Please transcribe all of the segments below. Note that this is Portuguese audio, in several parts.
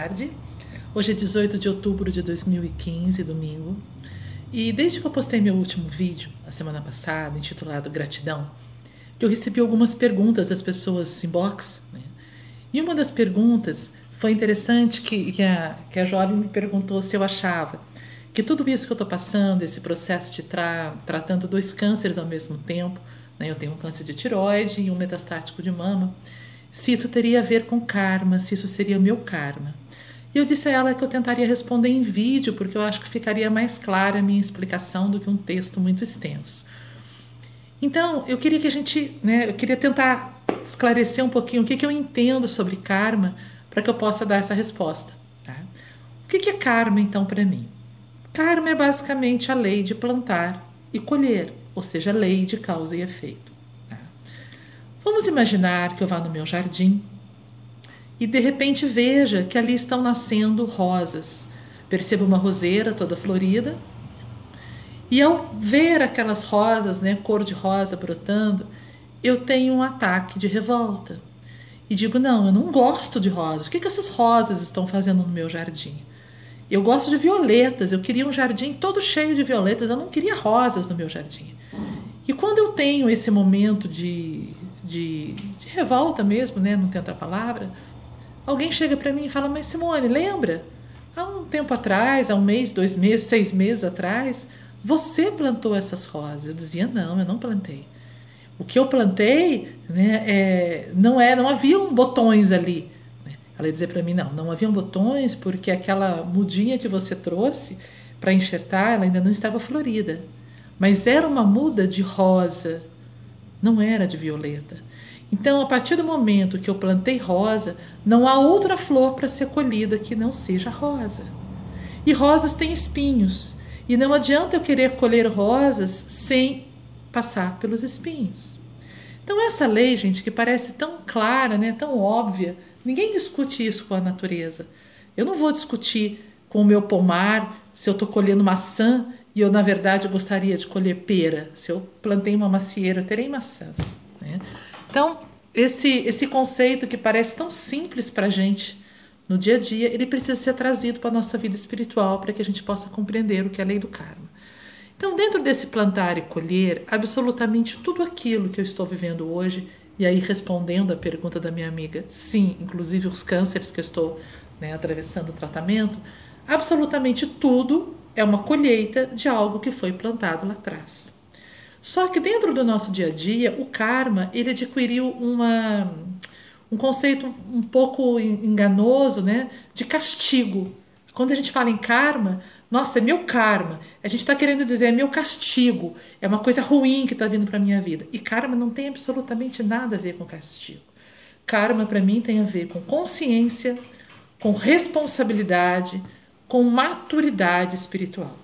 tarde. Hoje é 18 de outubro de 2015, domingo. E desde que eu postei meu último vídeo, a semana passada, intitulado Gratidão, que eu recebi algumas perguntas das pessoas inbox. Né? E uma das perguntas foi interessante que, que, a, que a jovem me perguntou se eu achava que tudo isso que eu estou passando, esse processo de tra tratando dois cânceres ao mesmo tempo, né? eu tenho um câncer de tiroide e um metastático de mama, se isso teria a ver com karma, se isso seria o meu karma. E eu disse a ela que eu tentaria responder em vídeo, porque eu acho que ficaria mais clara a minha explicação do que um texto muito extenso. Então, eu queria que a gente, né, eu queria tentar esclarecer um pouquinho o que, que eu entendo sobre karma para que eu possa dar essa resposta. Tá? O que, que é karma, então, para mim? Karma é basicamente a lei de plantar e colher, ou seja, a lei de causa e efeito. Vamos imaginar que eu vá no meu jardim e de repente veja que ali estão nascendo rosas. Percebo uma roseira toda florida e ao ver aquelas rosas, né, cor de rosa brotando, eu tenho um ataque de revolta. E digo: não, eu não gosto de rosas. O que, que essas rosas estão fazendo no meu jardim? Eu gosto de violetas. Eu queria um jardim todo cheio de violetas. Eu não queria rosas no meu jardim. E quando eu tenho esse momento de, de, de revolta mesmo, né? não tem outra palavra, alguém chega para mim e fala: Mas Simone, lembra? Há um tempo atrás, há um mês, dois meses, seis meses atrás, você plantou essas rosas. Eu dizia: Não, eu não plantei. O que eu plantei, né, é, não é, não haviam botões ali. Ela ia dizer para mim: Não, não haviam botões porque aquela mudinha que você trouxe para enxertar, ela ainda não estava florida mas era uma muda de rosa, não era de violeta. Então, a partir do momento que eu plantei rosa, não há outra flor para ser colhida que não seja rosa. E rosas têm espinhos, e não adianta eu querer colher rosas sem passar pelos espinhos. Então, essa lei, gente, que parece tão clara, né, tão óbvia, ninguém discute isso com a natureza. Eu não vou discutir com o meu pomar se eu estou colhendo maçã e eu, na verdade, gostaria de colher pera. Se eu plantei uma macieira, eu terei maçãs. Né? Então, esse, esse conceito que parece tão simples para a gente no dia a dia, ele precisa ser trazido para a nossa vida espiritual para que a gente possa compreender o que é a lei do karma. Então, dentro desse plantar e colher, absolutamente tudo aquilo que eu estou vivendo hoje, e aí respondendo a pergunta da minha amiga, sim, inclusive os cânceres que eu estou né, atravessando o tratamento, absolutamente tudo é uma colheita de algo que foi plantado lá atrás. Só que dentro do nosso dia a dia, o karma ele adquiriu uma, um conceito um pouco enganoso né, de castigo. Quando a gente fala em karma, nossa, é meu karma. A gente está querendo dizer é meu castigo, é uma coisa ruim que está vindo para minha vida. E karma não tem absolutamente nada a ver com castigo. Karma para mim tem a ver com consciência, com responsabilidade, com maturidade espiritual.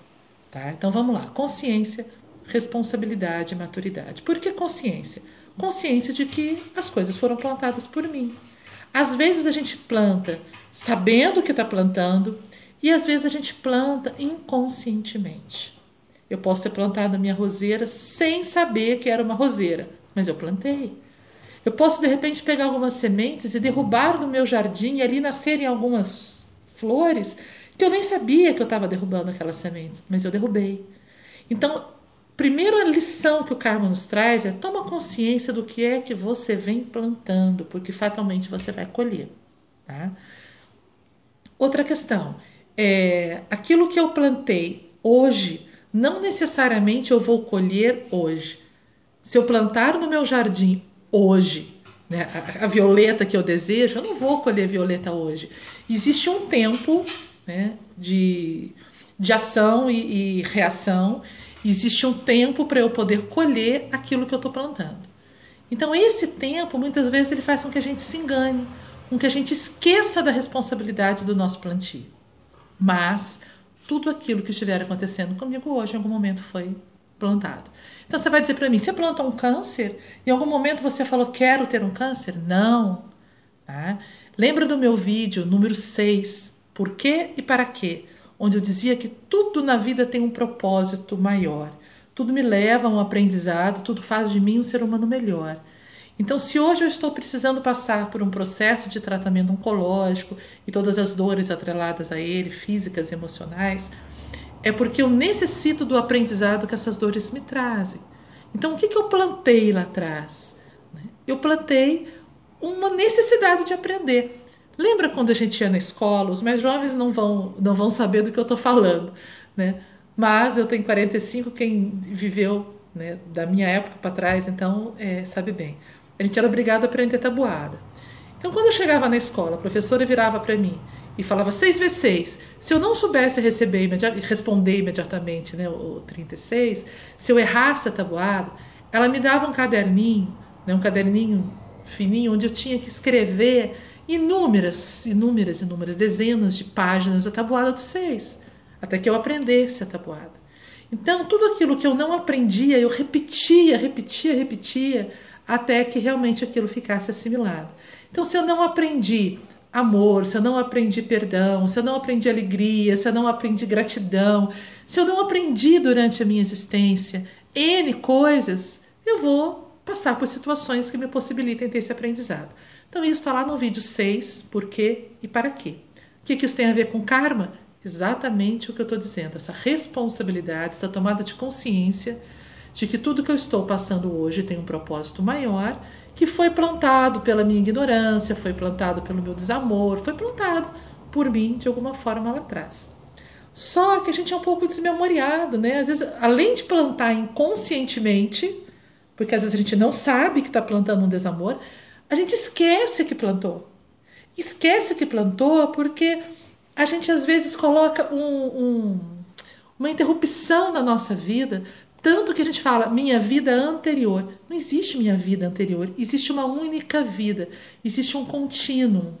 Tá? Então vamos lá: consciência, responsabilidade e maturidade. Por que consciência? Consciência de que as coisas foram plantadas por mim. Às vezes a gente planta sabendo que está plantando e às vezes a gente planta inconscientemente. Eu posso ter plantado a minha roseira sem saber que era uma roseira, mas eu plantei. Eu posso de repente pegar algumas sementes e derrubar no meu jardim e ali nascerem algumas flores que eu nem sabia que eu estava derrubando aquelas sementes, mas eu derrubei. Então, primeira lição que o karma nos traz é toma consciência do que é que você vem plantando, porque fatalmente você vai colher. Tá? Outra questão é aquilo que eu plantei hoje, não necessariamente eu vou colher hoje. Se eu plantar no meu jardim hoje, né, a, a violeta que eu desejo, eu não vou colher violeta hoje. Existe um tempo né, de, de ação e, e reação. Existe um tempo para eu poder colher aquilo que eu estou plantando. Então, esse tempo, muitas vezes, ele faz com que a gente se engane, com que a gente esqueça da responsabilidade do nosso plantio. Mas tudo aquilo que estiver acontecendo comigo hoje, em algum momento, foi plantado. Então, você vai dizer para mim: você plantou um câncer? Em algum momento você falou, quero ter um câncer? Não. Tá? Lembra do meu vídeo número 6, por quê e para quê, onde eu dizia que tudo na vida tem um propósito maior. Tudo me leva a um aprendizado, tudo faz de mim um ser humano melhor. Então, se hoje eu estou precisando passar por um processo de tratamento oncológico e todas as dores atreladas a ele, físicas e emocionais, é porque eu necessito do aprendizado que essas dores me trazem. Então, o que, que eu plantei lá atrás? Eu plantei uma necessidade de aprender. Lembra quando a gente ia na escola? Os mais jovens não vão, não vão saber do que eu estou falando, né? Mas eu tenho 45, quem viveu né, da minha época para trás, então é, sabe bem. A gente era obrigado a aprender tabuada. Então, quando eu chegava na escola, a professora virava para mim e falava 6 vezes 6. Se eu não soubesse receber responder imediatamente né, o 36, se eu errasse a tabuada, ela me dava um caderninho, né, um caderninho fininho, onde eu tinha que escrever inúmeras, inúmeras, inúmeras, dezenas de páginas da tabuada do 6, até que eu aprendesse a tabuada. Então, tudo aquilo que eu não aprendia, eu repetia, repetia, repetia, até que realmente aquilo ficasse assimilado. Então, se eu não aprendi amor, se eu não aprendi perdão, se eu não aprendi alegria, se eu não aprendi gratidão, se eu não aprendi durante a minha existência N coisas, eu vou passar por situações que me possibilitem ter esse aprendizado. Então, isso está lá no vídeo 6, por quê e para quê. O que, que isso tem a ver com karma? Exatamente o que eu estou dizendo, essa responsabilidade, essa tomada de consciência de que tudo que eu estou passando hoje tem um propósito maior, que foi plantado pela minha ignorância, foi plantado pelo meu desamor, foi plantado por mim de alguma forma lá atrás. Só que a gente é um pouco desmemoriado, né? Às vezes, além de plantar inconscientemente, porque às vezes a gente não sabe que está plantando um desamor, a gente esquece que plantou. Esquece que plantou porque a gente às vezes coloca um, um, uma interrupção na nossa vida tanto que a gente fala minha vida anterior. Não existe minha vida anterior, existe uma única vida, existe um contínuo.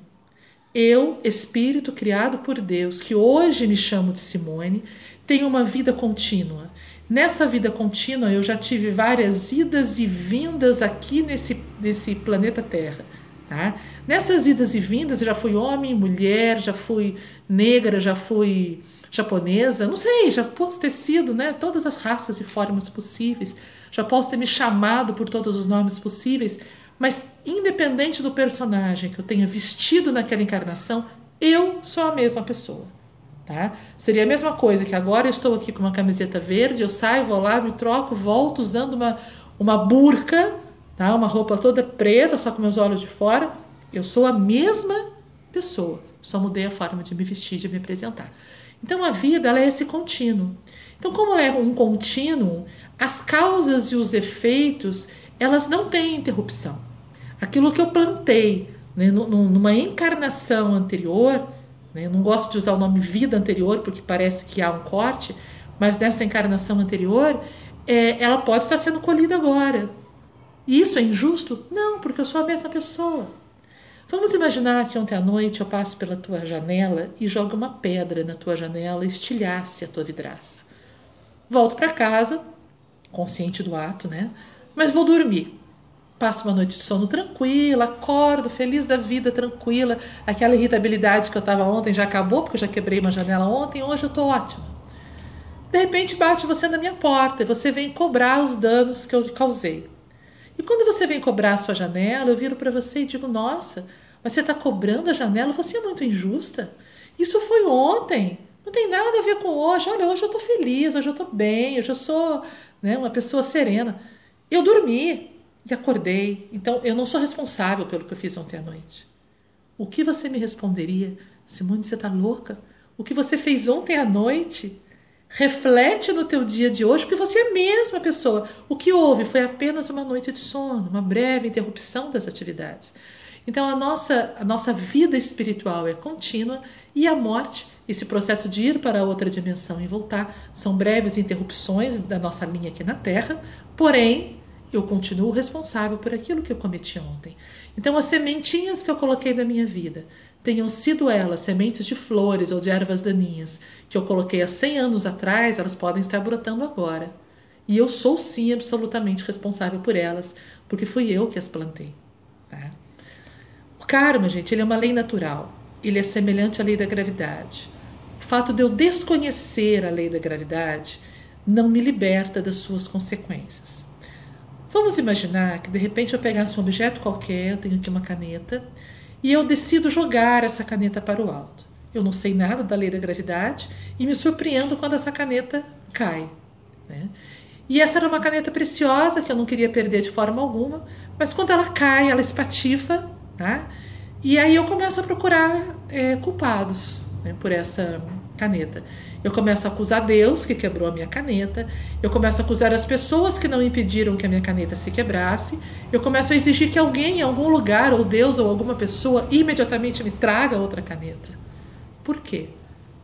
Eu, espírito criado por Deus, que hoje me chamo de Simone, tenho uma vida contínua. Nessa vida contínua, eu já tive várias idas e vindas aqui nesse, nesse planeta Terra. Tá? Nessas idas e vindas, eu já fui homem, mulher, já fui negra, já fui japonesa, não sei, já posso ter sido, né, todas as raças e formas possíveis, já posso ter me chamado por todos os nomes possíveis, mas independente do personagem que eu tenha vestido naquela encarnação, eu sou a mesma pessoa. Tá? Seria a mesma coisa que agora eu estou aqui com uma camiseta verde, eu saio, vou lá, me troco, volto usando uma, uma burca, tá? uma roupa toda preta, só com meus olhos de fora. Eu sou a mesma pessoa, só mudei a forma de me vestir, de me apresentar. Então a vida ela é esse contínuo. Então, como ela é um contínuo, as causas e os efeitos elas não têm interrupção. Aquilo que eu plantei né, numa encarnação anterior, né, não gosto de usar o nome vida anterior porque parece que há um corte, mas nessa encarnação anterior, é, ela pode estar sendo colhida agora. E isso é injusto? Não, porque eu sou a mesma pessoa. Vamos imaginar que ontem à noite eu passo pela tua janela e jogo uma pedra na tua janela e estilhasse a tua vidraça. Volto para casa, consciente do ato, né? Mas vou dormir. Passo uma noite de sono tranquila, acordo, feliz da vida, tranquila. Aquela irritabilidade que eu estava ontem já acabou, porque eu já quebrei uma janela ontem, hoje eu estou ótima. De repente bate você na minha porta e você vem cobrar os danos que eu causei. E quando você vem cobrar a sua janela, eu viro para você e digo: Nossa, mas você está cobrando a janela? Você é muito injusta. Isso foi ontem. Não tem nada a ver com hoje. Olha, hoje eu estou feliz, hoje eu estou bem, hoje eu sou né, uma pessoa serena. Eu dormi e acordei. Então eu não sou responsável pelo que eu fiz ontem à noite. O que você me responderia? Simone, você está louca? O que você fez ontem à noite Reflete no teu dia de hoje, porque você é a mesma pessoa. O que houve foi apenas uma noite de sono, uma breve interrupção das atividades. Então a nossa, a nossa vida espiritual é contínua e a morte, esse processo de ir para outra dimensão e voltar, são breves interrupções da nossa linha aqui na Terra, porém eu continuo responsável por aquilo que eu cometi ontem. Então as sementinhas que eu coloquei na minha vida, tenham sido elas sementes de flores ou de ervas daninhas que eu coloquei há 100 anos atrás, elas podem estar brotando agora. E eu sou sim absolutamente responsável por elas, porque fui eu que as plantei. Tá? O karma, gente, ele é uma lei natural. Ele é semelhante à lei da gravidade. O fato de eu desconhecer a lei da gravidade não me liberta das suas consequências. Vamos imaginar que de repente eu pegasse um objeto qualquer, eu tenho aqui uma caneta, e eu decido jogar essa caneta para o alto. Eu não sei nada da lei da gravidade e me surpreendo quando essa caneta cai. Né? E essa era uma caneta preciosa que eu não queria perder de forma alguma, mas quando ela cai, ela espatifa, tá? e aí eu começo a procurar é, culpados né, por essa caneta. Eu começo a acusar Deus que quebrou a minha caneta, eu começo a acusar as pessoas que não impediram que a minha caneta se quebrasse, eu começo a exigir que alguém em algum lugar, ou Deus ou alguma pessoa, imediatamente me traga outra caneta. Por quê?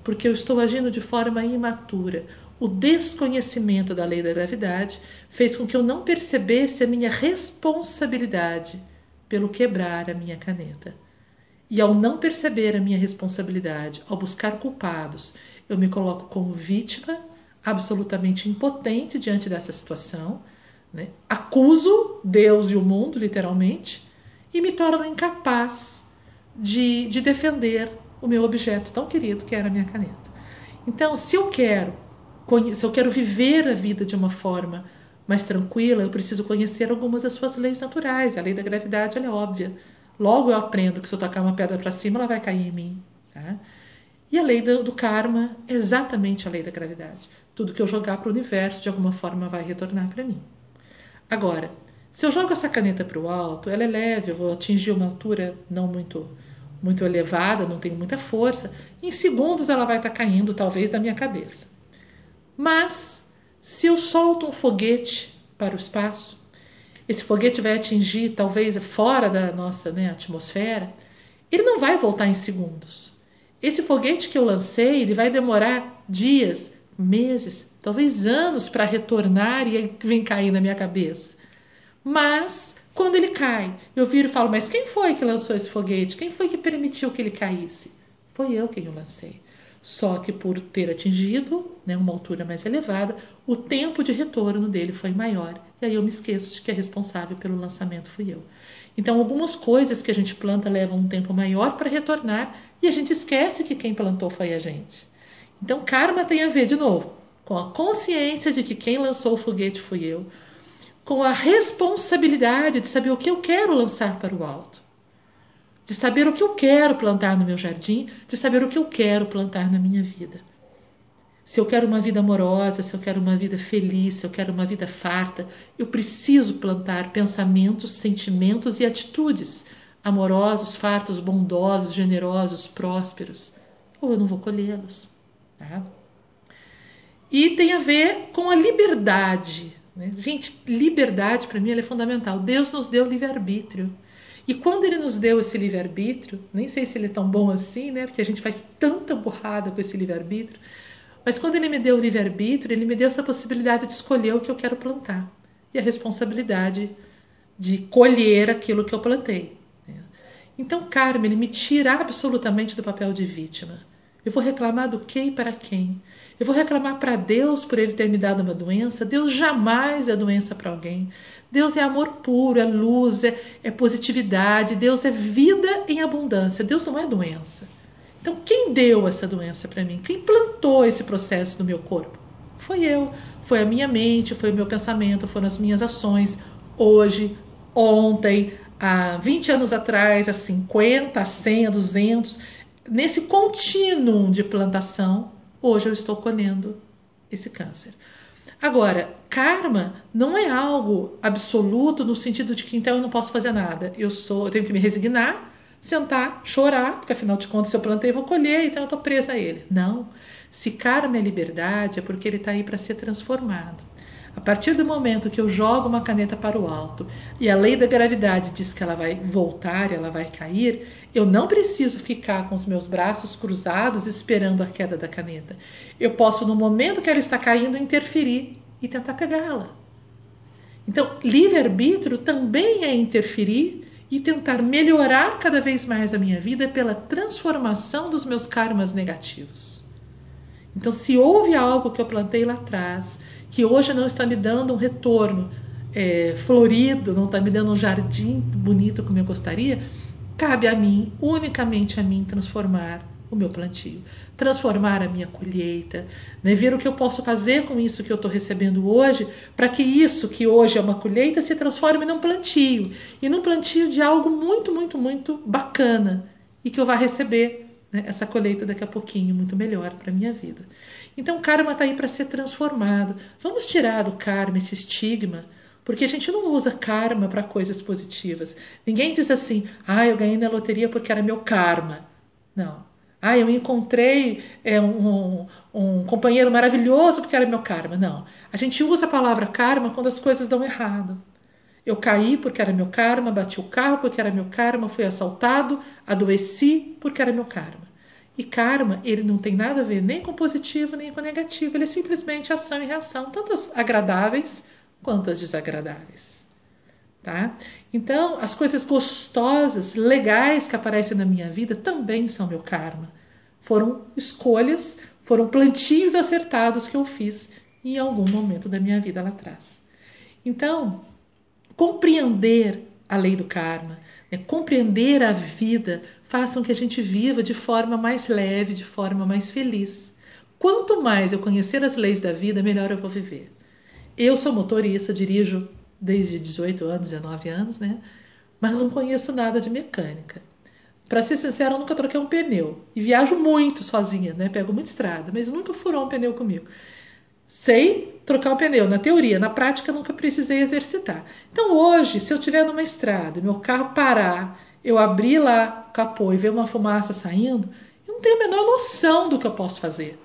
Porque eu estou agindo de forma imatura. O desconhecimento da lei da gravidade fez com que eu não percebesse a minha responsabilidade pelo quebrar a minha caneta. E ao não perceber a minha responsabilidade, ao buscar culpados, eu me coloco como vítima, absolutamente impotente diante dessa situação, né? acuso Deus e o mundo, literalmente, e me torno incapaz de, de defender o meu objeto tão querido que era a minha caneta. Então, se eu quero, se eu quero viver a vida de uma forma mais tranquila, eu preciso conhecer algumas das suas leis naturais. A lei da gravidade é óbvia. Logo eu aprendo que se eu tocar uma pedra para cima, ela vai cair em mim. Tá? E a lei do, do karma é exatamente a lei da gravidade. Tudo que eu jogar para o universo, de alguma forma, vai retornar para mim. Agora, se eu jogo essa caneta para o alto, ela é leve, eu vou atingir uma altura não muito muito elevada, não tenho muita força, em segundos ela vai estar tá caindo, talvez, da minha cabeça. Mas, se eu solto um foguete para o espaço, esse foguete vai atingir, talvez, fora da nossa né, atmosfera, ele não vai voltar em segundos. Esse foguete que eu lancei, ele vai demorar dias, meses, talvez anos para retornar e vir cair na minha cabeça. Mas quando ele cai, eu viro e falo: Mas quem foi que lançou esse foguete? Quem foi que permitiu que ele caísse? Foi eu quem o lancei. Só que por ter atingido né, uma altura mais elevada, o tempo de retorno dele foi maior. E aí eu me esqueço de que é responsável pelo lançamento fui eu. Então, algumas coisas que a gente planta levam um tempo maior para retornar e a gente esquece que quem plantou foi a gente. Então, karma tem a ver, de novo, com a consciência de que quem lançou o foguete fui eu, com a responsabilidade de saber o que eu quero lançar para o alto, de saber o que eu quero plantar no meu jardim, de saber o que eu quero plantar na minha vida. Se eu quero uma vida amorosa, se eu quero uma vida feliz, se eu quero uma vida farta, eu preciso plantar pensamentos, sentimentos e atitudes amorosos, fartos, bondosos, generosos, prósperos, ou eu não vou colhê-los. Tá? E tem a ver com a liberdade. Né? Gente, liberdade para mim é fundamental. Deus nos deu livre-arbítrio. E quando ele nos deu esse livre-arbítrio, nem sei se ele é tão bom assim, né? Porque a gente faz tanta burrada com esse livre-arbítrio. Mas quando ele me deu o livre-arbítrio, ele me deu essa possibilidade de escolher o que eu quero plantar e a responsabilidade de colher aquilo que eu plantei. Né? Então, Carmen, ele me tira absolutamente do papel de vítima. Eu vou reclamar do que e para quem? Eu vou reclamar para Deus por ele ter me dado uma doença? Deus jamais é doença para alguém. Deus é amor puro, é luz, é, é positividade. Deus é vida em abundância. Deus não é doença. Então, quem deu essa doença para mim? Quem plantou esse processo no meu corpo? Foi eu. Foi a minha mente, foi o meu pensamento, foram as minhas ações. Hoje, ontem, há 20 anos atrás, há 50, há 100, há 200, nesse contínuo de plantação, hoje eu estou colhendo esse câncer. Agora, karma não é algo absoluto no sentido de que então eu não posso fazer nada. Eu sou, eu tenho que me resignar sentar, chorar, porque afinal de contas, se eu plantei, vou colher, então eu estou presa a ele. Não. Se karma é liberdade, é porque ele está aí para ser transformado. A partir do momento que eu jogo uma caneta para o alto e a lei da gravidade diz que ela vai voltar, ela vai cair, eu não preciso ficar com os meus braços cruzados esperando a queda da caneta. Eu posso, no momento que ela está caindo, interferir e tentar pegá-la. Então, livre-arbítrio também é interferir e tentar melhorar cada vez mais a minha vida pela transformação dos meus karmas negativos. Então, se houve algo que eu plantei lá atrás, que hoje não está me dando um retorno é, florido, não está me dando um jardim bonito como eu gostaria, cabe a mim, unicamente a mim, transformar o meu plantio, transformar a minha colheita, né? ver o que eu posso fazer com isso que eu estou recebendo hoje, para que isso que hoje é uma colheita se transforme num plantio e num plantio de algo muito, muito, muito bacana e que eu vá receber né, essa colheita daqui a pouquinho muito melhor para minha vida. Então, o karma está aí para ser transformado. Vamos tirar do karma esse estigma porque a gente não usa karma para coisas positivas. Ninguém diz assim, ah, eu ganhei na loteria porque era meu karma. Não. Ah, eu encontrei é, um, um, companheiro maravilhoso porque era meu karma. Não. A gente usa a palavra karma quando as coisas dão errado. Eu caí porque era meu karma, bati o carro porque era meu karma, fui assaltado, adoeci porque era meu karma. E karma, ele não tem nada a ver nem com positivo nem com negativo, ele é simplesmente ação e reação, tanto as agradáveis quanto as desagradáveis. Tá? Então, as coisas gostosas, legais que aparecem na minha vida também são meu karma. Foram escolhas, foram plantios acertados que eu fiz em algum momento da minha vida lá atrás. Então, compreender a lei do karma, né, compreender a vida, faz com que a gente viva de forma mais leve, de forma mais feliz. Quanto mais eu conhecer as leis da vida, melhor eu vou viver. Eu sou motorista, dirijo desde 18 anos, 19 anos, né? Mas não conheço nada de mecânica. Para ser sincero, eu nunca troquei um pneu. E viajo muito sozinha, né? Pego muita estrada, mas nunca furou um pneu comigo. Sei trocar um pneu, na teoria, na prática nunca precisei exercitar. Então hoje, se eu estiver numa estrada meu carro parar, eu abrir lá o capô e ver uma fumaça saindo, eu não tenho a menor noção do que eu posso fazer.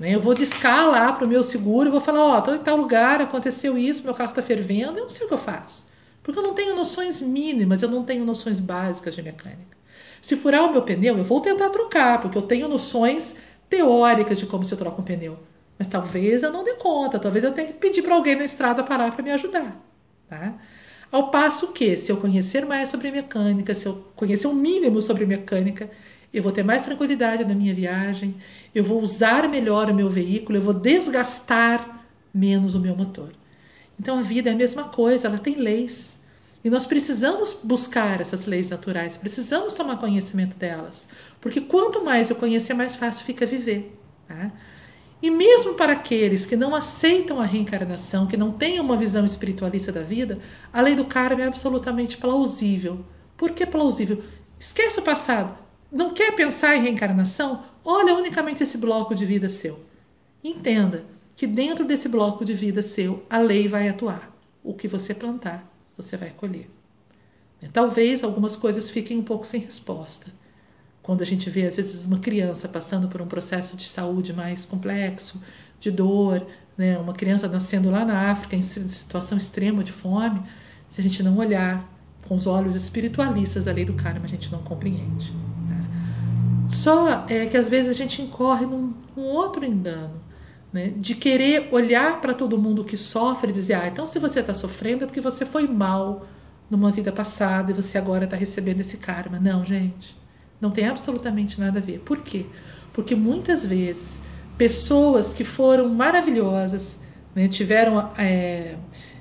Né? Eu vou discar lá para o meu seguro e vou falar: Ó, oh, estou em tal lugar, aconteceu isso, meu carro está fervendo, eu não sei o que eu faço. Porque eu não tenho noções mínimas, eu não tenho noções básicas de mecânica. Se furar o meu pneu, eu vou tentar trocar, porque eu tenho noções teóricas de como se troca um pneu. Mas talvez eu não dê conta, talvez eu tenha que pedir para alguém na estrada parar para me ajudar. Tá? Ao passo que, se eu conhecer mais sobre mecânica, se eu conhecer o um mínimo sobre mecânica, eu vou ter mais tranquilidade na minha viagem, eu vou usar melhor o meu veículo, eu vou desgastar menos o meu motor. Então a vida é a mesma coisa, ela tem leis. E nós precisamos buscar essas leis naturais, precisamos tomar conhecimento delas. Porque quanto mais eu conhecer, mais fácil fica viver. Tá? E mesmo para aqueles que não aceitam a reencarnação, que não têm uma visão espiritualista da vida, a lei do karma é absolutamente plausível. Por que plausível? Esquece o passado. Não quer pensar em reencarnação? Olha unicamente esse bloco de vida seu. Entenda que dentro desse bloco de vida seu, a lei vai atuar. O que você plantar, você vai colher. Talvez algumas coisas fiquem um pouco sem resposta. Quando a gente vê, às vezes, uma criança passando por um processo de saúde mais complexo, de dor, né? uma criança nascendo lá na África em situação extrema de fome, se a gente não olhar com os olhos espiritualistas da lei do karma, a gente não compreende. Só é que às vezes a gente incorre num, outro engano, né? de querer olhar para todo mundo que sofre e dizer: ah, então se você está sofrendo é porque você foi mal numa vida passada e você agora está recebendo esse karma. Não, gente, não tem absolutamente nada a ver. Por quê? Porque muitas vezes pessoas que foram maravilhosas, né, tiveram, é,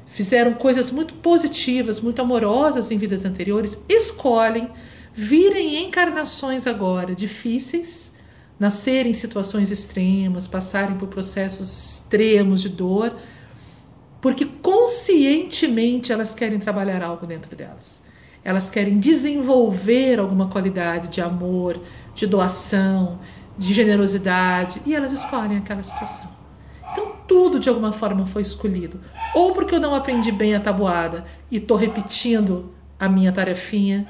fizeram coisas muito positivas, muito amorosas em vidas anteriores, escolhem virem encarnações agora difíceis, nascerem em situações extremas, passarem por processos extremos de dor, porque conscientemente elas querem trabalhar algo dentro delas. Elas querem desenvolver alguma qualidade de amor, de doação, de generosidade, e elas escolhem aquela situação. Então, tudo de alguma forma foi escolhido. Ou porque eu não aprendi bem a tabuada e estou repetindo a minha tarefinha,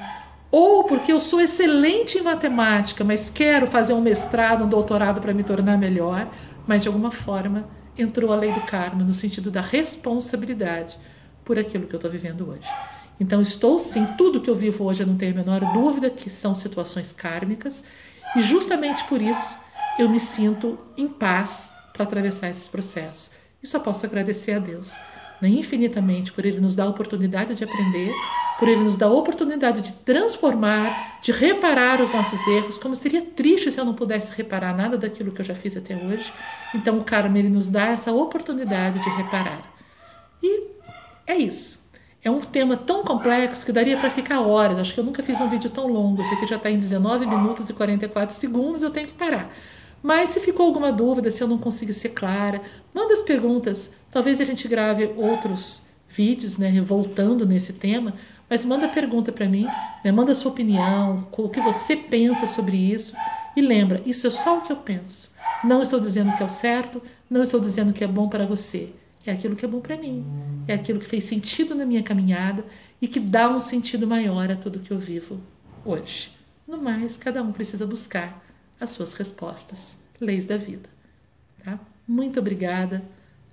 ou porque eu sou excelente em matemática, mas quero fazer um mestrado, um doutorado para me tornar melhor, mas de alguma forma entrou a lei do karma no sentido da responsabilidade por aquilo que eu estou vivendo hoje. Então, estou sim, tudo que eu vivo hoje, eu não tenho a menor dúvida que são situações kármicas, e justamente por isso eu me sinto em paz para atravessar esses processos. E só posso agradecer a Deus infinitamente por Ele nos dar a oportunidade de aprender, por Ele nos dar a oportunidade de transformar, de reparar os nossos erros, como seria triste se eu não pudesse reparar nada daquilo que eu já fiz até hoje. Então o karma Ele nos dá essa oportunidade de reparar. E é isso. É um tema tão complexo que daria para ficar horas. Acho que eu nunca fiz um vídeo tão longo. Esse aqui já está em 19 minutos e 44 segundos, eu tenho que parar. Mas se ficou alguma dúvida, se eu não consegui ser clara, manda as perguntas. Talvez a gente grave outros vídeos, né, voltando nesse tema, mas manda pergunta para mim, né, manda sua opinião, o que você pensa sobre isso. E lembra, isso é só o que eu penso. Não estou dizendo que é o certo, não estou dizendo que é bom para você. É aquilo que é bom para mim. É aquilo que fez sentido na minha caminhada e que dá um sentido maior a tudo que eu vivo hoje. No mais, cada um precisa buscar as suas respostas, leis da vida. Tá? Muito obrigada.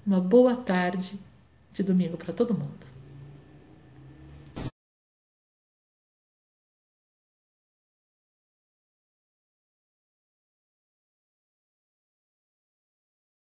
Uma boa tarde de domingo para todo mundo.